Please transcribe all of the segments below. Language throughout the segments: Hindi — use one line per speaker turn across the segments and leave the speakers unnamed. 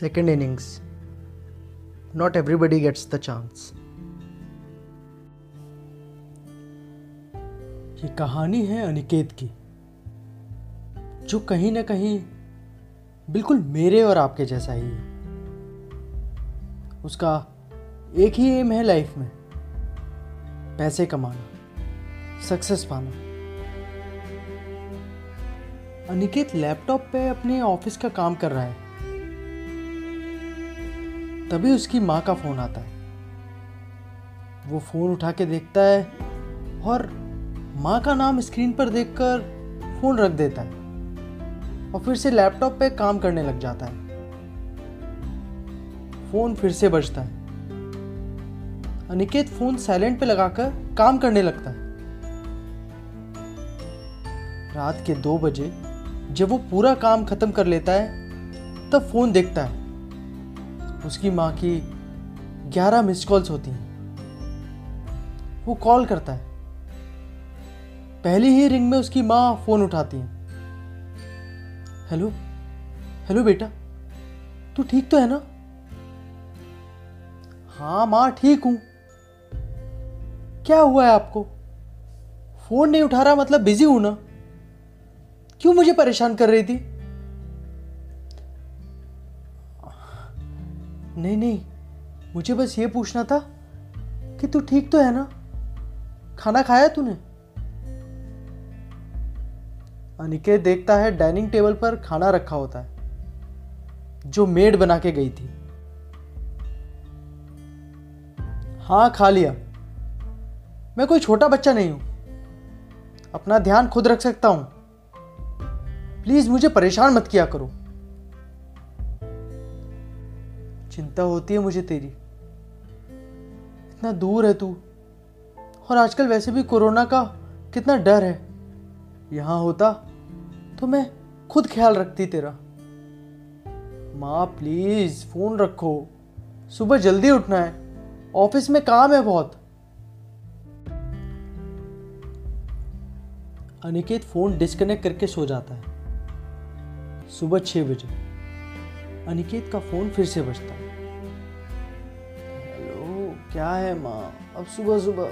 Second innings. Not everybody gets the chance.
ये कहानी है अनिकेत की, जो कहीं ना कहीं बिल्कुल मेरे और आपके जैसा ही है उसका एक ही एम है लाइफ में, पैसे कमाना सक्सेस पाना अनिकेत लैपटॉप पे अपने ऑफ़िस का काम कर रहा है तभी उसकी माँ का फ़ोन आता है। वो फ़ोन उठा के देखता है और माँ का नाम स्क्रीन पर देखकर फ़ोन रख देता है और फिर से लैपटॉप पे काम करने लग जाता है। फ़ोन फिर से बजता है। अनिकेत फ़ोन साइलेंट पे लगाकर काम करने लगता है। रात के दो बजे जब वो पूरा काम खत्म कर लेता है, तब फ़ोन देखता है। उसकी माँ की ग्यारह मिस कॉल्स होती हैं। वो कॉल करता है। पहली ही रिंग में उसकी माँ फ़ोन उठाती है। हेलो? हेलो बेटा? तू ठीक तो है ना? हाँ माँ ठीक हूँ। क्या हुआ है आपको? फ़ोन नहीं उठा रहा मतलब बिज़ी हूँ ना? क्यों मुझे परेशान कर रही थी? नहीं नहीं। मुझे बस ये पूछना था कि तू ठीक तो है ना? खाना खाया तूने? अनिकेत देखता है डाइनिंग टेबल पर खाना रखा होता है, जो मेड बना के गई थी। हाँ खा लिया। मैं कोई छोटा बच्चा नहीं हूँ। अपना ध्यान खुद रख सकता हूँ। प्लीज़, मुझे परेशान मत किया करो। चिंता होती है मुझे तेरी। इतना दूर है तू। और आजकल वैसे भी कोरोना का कितना डर है। यहाँ होता तो मैं खुद ख्याल रखती तेरा। माँ प्लीज़ फ़ोन रखो। सुबह जल्दी उठना है। ऑफ़िस में काम है बहुत। अनिकेत फ़ोन डिस्कनेक्ट करके सो जाता है। सुबह छह बजे। अनिकेत का फ़ोन फिर से बजता है। क्या है माँ? अब सुबह सुबह।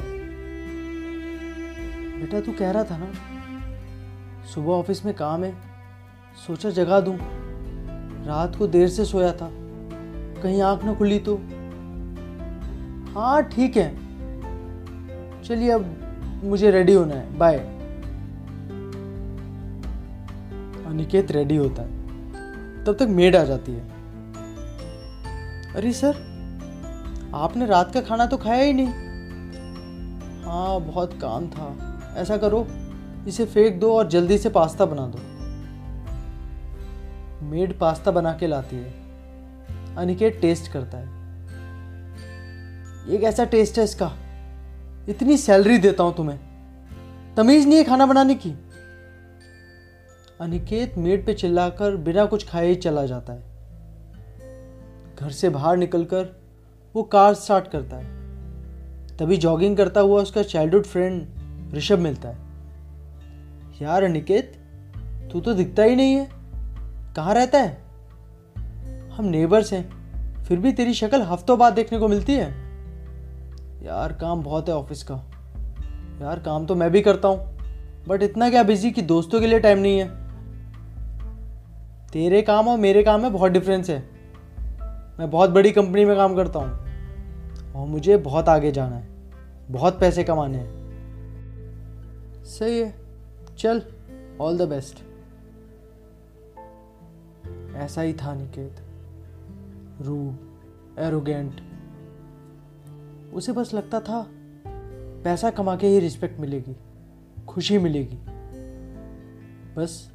बेटा, तू कह रहा था ना, सुबह ऑफ़िस में काम है, सोचा जगा दूँ। रात को देर से सोया था, कहीं आँख ना खुली तो। हाँ ठीक है। चलिए, अब मुझे रेडी होना है। बाय अनिकेत रेडी होता है। तब तक मेड आ जाती है। अरे सर आपने रात का खाना तो खाया ही नहीं। हाँ बहुत काम था। ऐसा करो, इसे फेंक दो और जल्दी से पास्ता बना दो। मेड पास्ता बना के लाती है। अनिकेत टेस्ट करता है। ये कैसा टेस्ट है इसका? इतनी सैलरी देता हूँ तुम्हें। तमीज नहीं है खाना बनाने की? अनिकेत मेड पे चिल्लाकर बिना कुछ खाए ही चला जाता है। घर से बाहर निकलकर वो कार स्टार्ट करता है। तभी जॉगिंग करता हुआ उसका चाइल्डहुड फ्रेंड ऋषभ मिलता है। यार अनिकेत, तू तो दिखता ही नहीं है। कहाँ रहता है? हम नेबर्स हैं, फिर भी तेरी शक्ल हफ्तों बाद देखने को मिलती है। यार काम बहुत है ऑफ़िस का। यार काम तो मैं भी करता हूँ बट इतना क्या बिज़ी कि दोस्तों के लिए टाइम नहीं है। तेरे काम और मेरे काम में बहुत डिफरेंस है। मैं बहुत बड़ी कंपनी में काम करता हूँ। और मुझे बहुत आगे जाना है। बहुत पैसे कमाने हैं। सही है। चल ऑल द बेस्ट ऐसा ही था निकेत। रूड एरोगेंट उसे बस लगता था, पैसा कमा के ही रिस्पेक्ट मिलेगी, खुशी मिलेगी। बस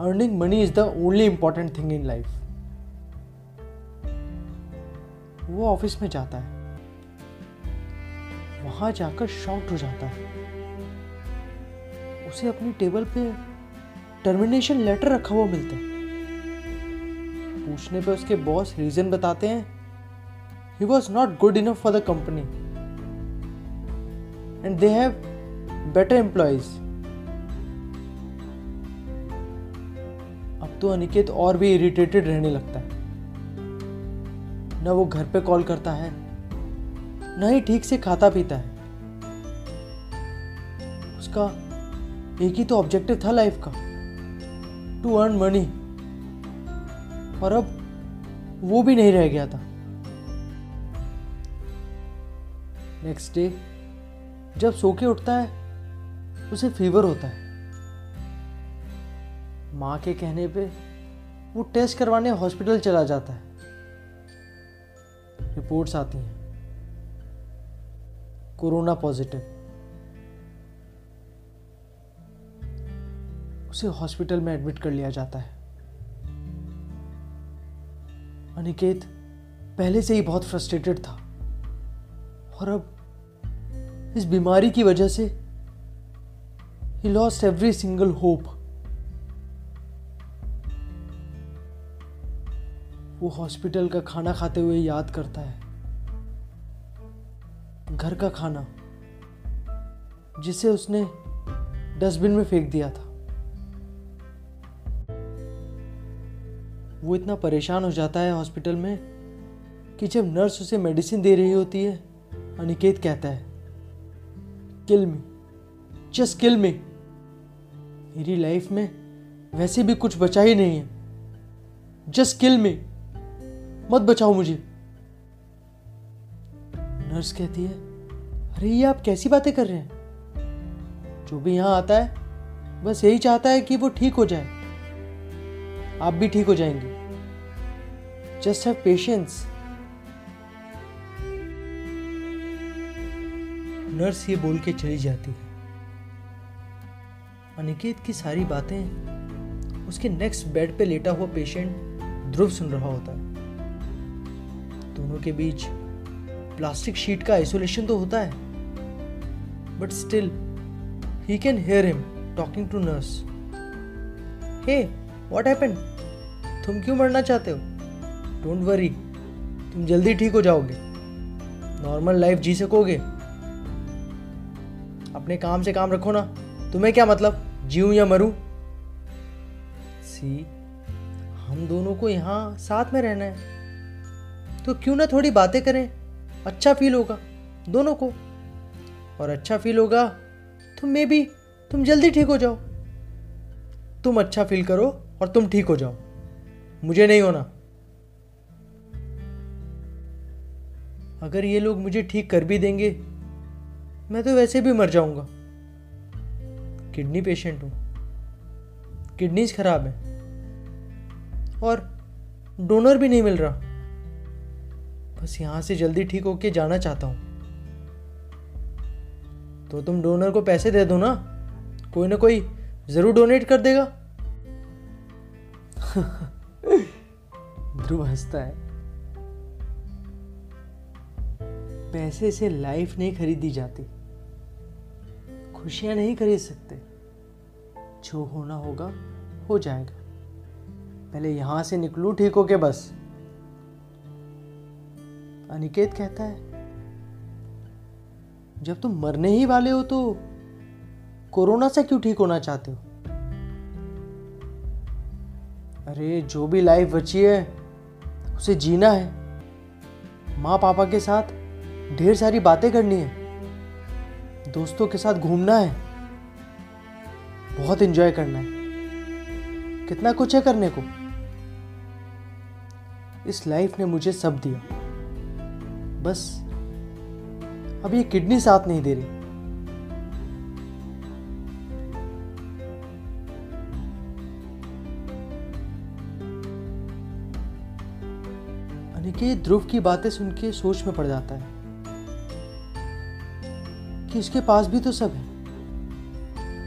earning money is the only important thing in life वो ऑफ़िस में जाता है। वहाँ जाकर शॉक्ड हो जाता है। उसे अपनी टेबल पे टर्मिनेशन लेटर रखा हुआ मिलता है। पूछने पे उसके बॉस रीजन बताते हैं। He was not good enough for the company and they have better employees अब तो अनिकेत और भी इरिटेटेड रहने लगता है। न वो घर पे कॉल करता है, न ही ठीक से खाता पीता है। उसका एक ही तो ऑब्जेक्टिव था लाइफ का टू अर्न मनी और अब वो भी नहीं रह गया था। नेक्स्ट डे जब सो के उठता है, उसे फीवर होता है। माँ के कहने पे वो टेस्ट करवाने हॉस्पिटल चला जाता है। रिपोर्ट्स आती हैं। Corona positive. उसे हॉस्पिटल में एडमिट कर लिया जाता है। अनिकेत पहले से ही बहुत फ्रस्ट्रेटेड था। और अब इस बीमारी की वजह से he lost every single hope वो हॉस्पिटल का खाना खाते हुए याद करता है। घर का खाना, जिसे उसने डस्टबिन में फेंक दिया था। वो इतना परेशान हो जाता है हॉस्पिटल में कि जब नर्स उसे मेडिसिन दे रही होती है, अनिकेत कहता है, किल मी, जस्ट किल मी। मेरी लाइफ में वैसे भी कुछ बचा ही नहीं है। Just kill me. मत बचाओ मुझे। नर्स कहती है, अरे, ये आप कैसी बातें कर रहे हैं? जो भी यहाँ आता है, बस यही चाहता है कि वो ठीक हो जाए। आप भी ठीक हो जाएँगे। Just have patience. नर्स ये बोल के चली जाती है। अनिकेत की सारी बातें, उसके नेक्स्ट बेड पे लेटा हुआ पेशेंट ध्रुव सुन रहा होता। है दोनों के बीच प्लास्टिक शीट का आइसोलेशन तो होता है। But still he can hear him talking to nurse hey what happened तुम क्यों मरना चाहते हो? डोंट वरी तुम जल्दी ठीक हो जाओगे। नॉर्मल लाइफ जी सकोगे। अपने काम से काम रखो ना। तुम्हें क्या मतलब? जीऊं या मरूं? सी हम दोनों को यहाँ साथ में रहना है। तो क्यों ना थोड़ी बातें करें? अच्छा फील होगा, दोनों को। और अच्छा फील होगा तो मे भी तुम जल्दी ठीक हो जाओ। तुम अच्छा फील करो और तुम ठीक हो जाओ। मुझे नहीं होना। अगर ये लोग मुझे ठीक कर भी देंगे, मैं तो वैसे भी मर जाऊँगा। किडनी पेशेंट हूँ। किडनीज खराब है। और डोनर भी नहीं मिल रहा। बस यहाँ से जल्दी ठीक होके जाना चाहता हूँ। तो तुम डोनर को पैसे दे दो ना। कोई ना कोई ज़रूर डोनेट कर देगा। ध्रुव हंसता है। पैसे से लाइफ नहीं खरीदी जाती। खुशियाँ नहीं खरीद सकते। जो होना होगा, हो जाएगा। पहले यहाँ से निकलू, ठीक होके बस। अनिकेत कहता है, जब तुम मरने ही वाले हो तो कोरोना से क्यों ठीक होना चाहते हो? अरे, जो भी लाइफ बची है, उसे जीना है। माँ पापा के साथ ढेर सारी बातें करनी है। दोस्तों के साथ घूमना है। बहुत एंजॉय करना है। कितना कुछ है करने को। इस लाइफ ने मुझे सब दिया। बस। अब ये किडनी साथ नहीं दे रही। अनिकेत ध्रुव की बातें सुन के सोच में पड़ जाता है कि इसके पास भी तो सब है।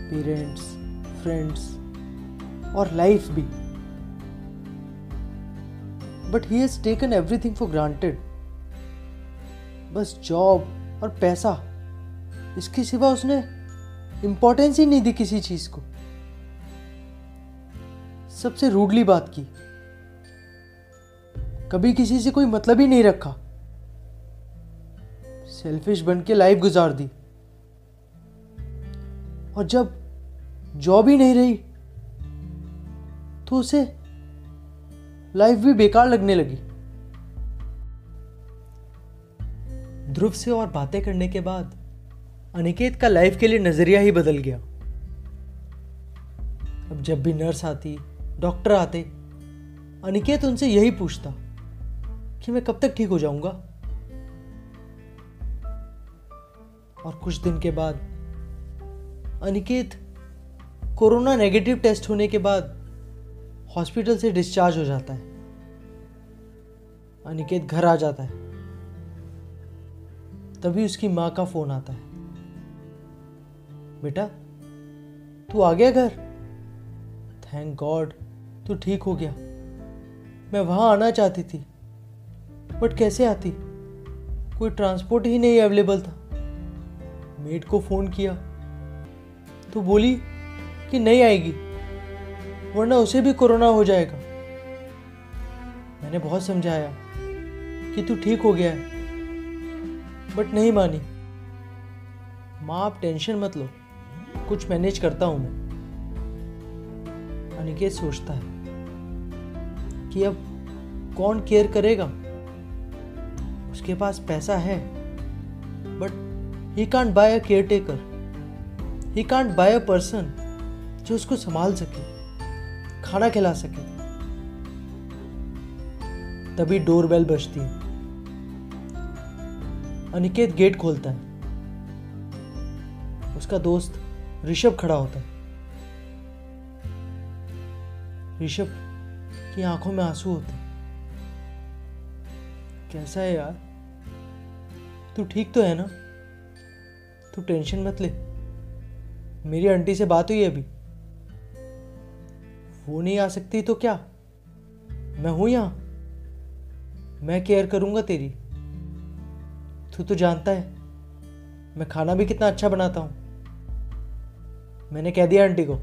पेरेंट्स, फ्रेंड्स और लाइफ भी। But he has taken everything for granted बस जॉब और पैसा। इसके सिवा उसने इंपॉर्टेंस ही नहीं दी किसी चीज़ को। सबसे रूडली बात की। कभी किसी से कोई मतलब ही नहीं रखा। सेल्फिश बन के लाइफ गुजार दी। और जब जॉब ही नहीं रही तो उसे लाइफ भी बेकार लगने लगी। ध्रुव से और बातें करने के बाद अनिकेत का लाइफ के लिए नज़रिया ही बदल गया। अब जब भी नर्स आती डॉक्टर आते, अनिकेत उनसे यही पूछता कि मैं कब तक ठीक हो जाऊँगा? और कुछ दिन के बाद अनिकेत कोरोना नेगेटिव टेस्ट होने के बाद हॉस्पिटल से डिस्चार्ज हो जाता है। अनिकेत घर आ जाता है। तभी उसकी माँ का फ़ोन आता है। बेटा, तू आ गया घर? थैंक गॉड तू ठीक हो गया। मैं वहाँ आना चाहती थी बट कैसे आती? कोई ट्रांसपोर्ट ही नहीं अवेलेबल था। मेड को फ़ोन किया। तो बोली कि नहीं आएगी, वरना उसे भी कोरोना हो जाएगा। मैंने बहुत समझाया कि तू ठीक हो गया है। बट नहीं मानी। माँ, आप टेंशन मत लो। कुछ मैनेज करता हूँ मैं। अनिकेत सोचता है कि अब कौन केयर करेगा? उसके पास पैसा है but he can't buy a caretaker he can't buy a person जो उसको संभाल सके, खाना खिला सके। तभी डोर बेल बजती है। अनिकेत गेट खोलता है। उसका दोस्त ऋषभ खड़ा होता है। ऋषभ की आँखों में आँसू होते हैं। कैसा है यार? तू ठीक तो है ना? तू टेंशन मत ले। मेरी आंटी से बात हुई अभी। वो नहीं आ सकती तो क्या? मैं हूँ यहाँ। मैं केयर करूँगा तेरी। तू तो जानता है, मैं खाना भी कितना अच्छा बनाता हूँ। मैंने कह दिया आंटी को,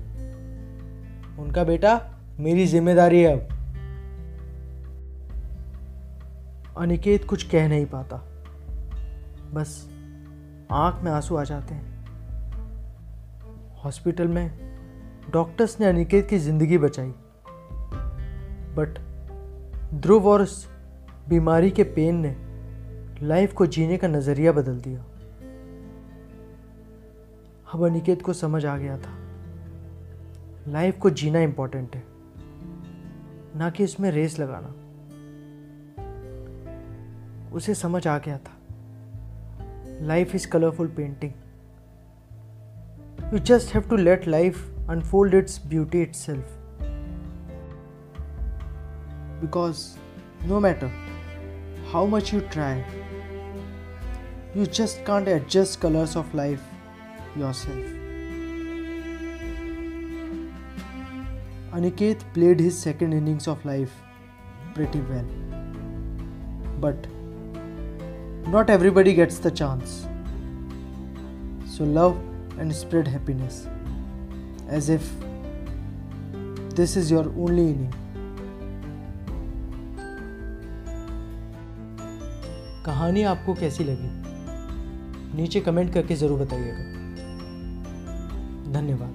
उनका बेटा मेरी ज़िम्मेदारी है अब। अनिकेत कुछ कह नहीं पाता। बस आँख में आँसू आ जाते हैं। हॉस्पिटल में डॉक्टर्स ने अनिकेत की ज़िंदगी बचाई। बट ध्रुव और बीमारी के पेन ने लाइफ को जीने का नज़रिया बदल दिया। अब अनिकेत को समझ आ गया था। लाइफ को जीना इंपॉर्टेंट है। ना कि इसमें रेस लगाना। उसे समझ आ गया था। Life is colourful painting you just have to let life unfold its beauty itself because no matter how much you try you just can't adjust colors of life yourself. Aniket played his second innings of life pretty well. But not everybody gets the chance. So love and spread happiness as if this is your only inning. कहानी आपको कैसी लगी नीचे कमेंट करके ज़रूर बताइएगा। धन्यवाद।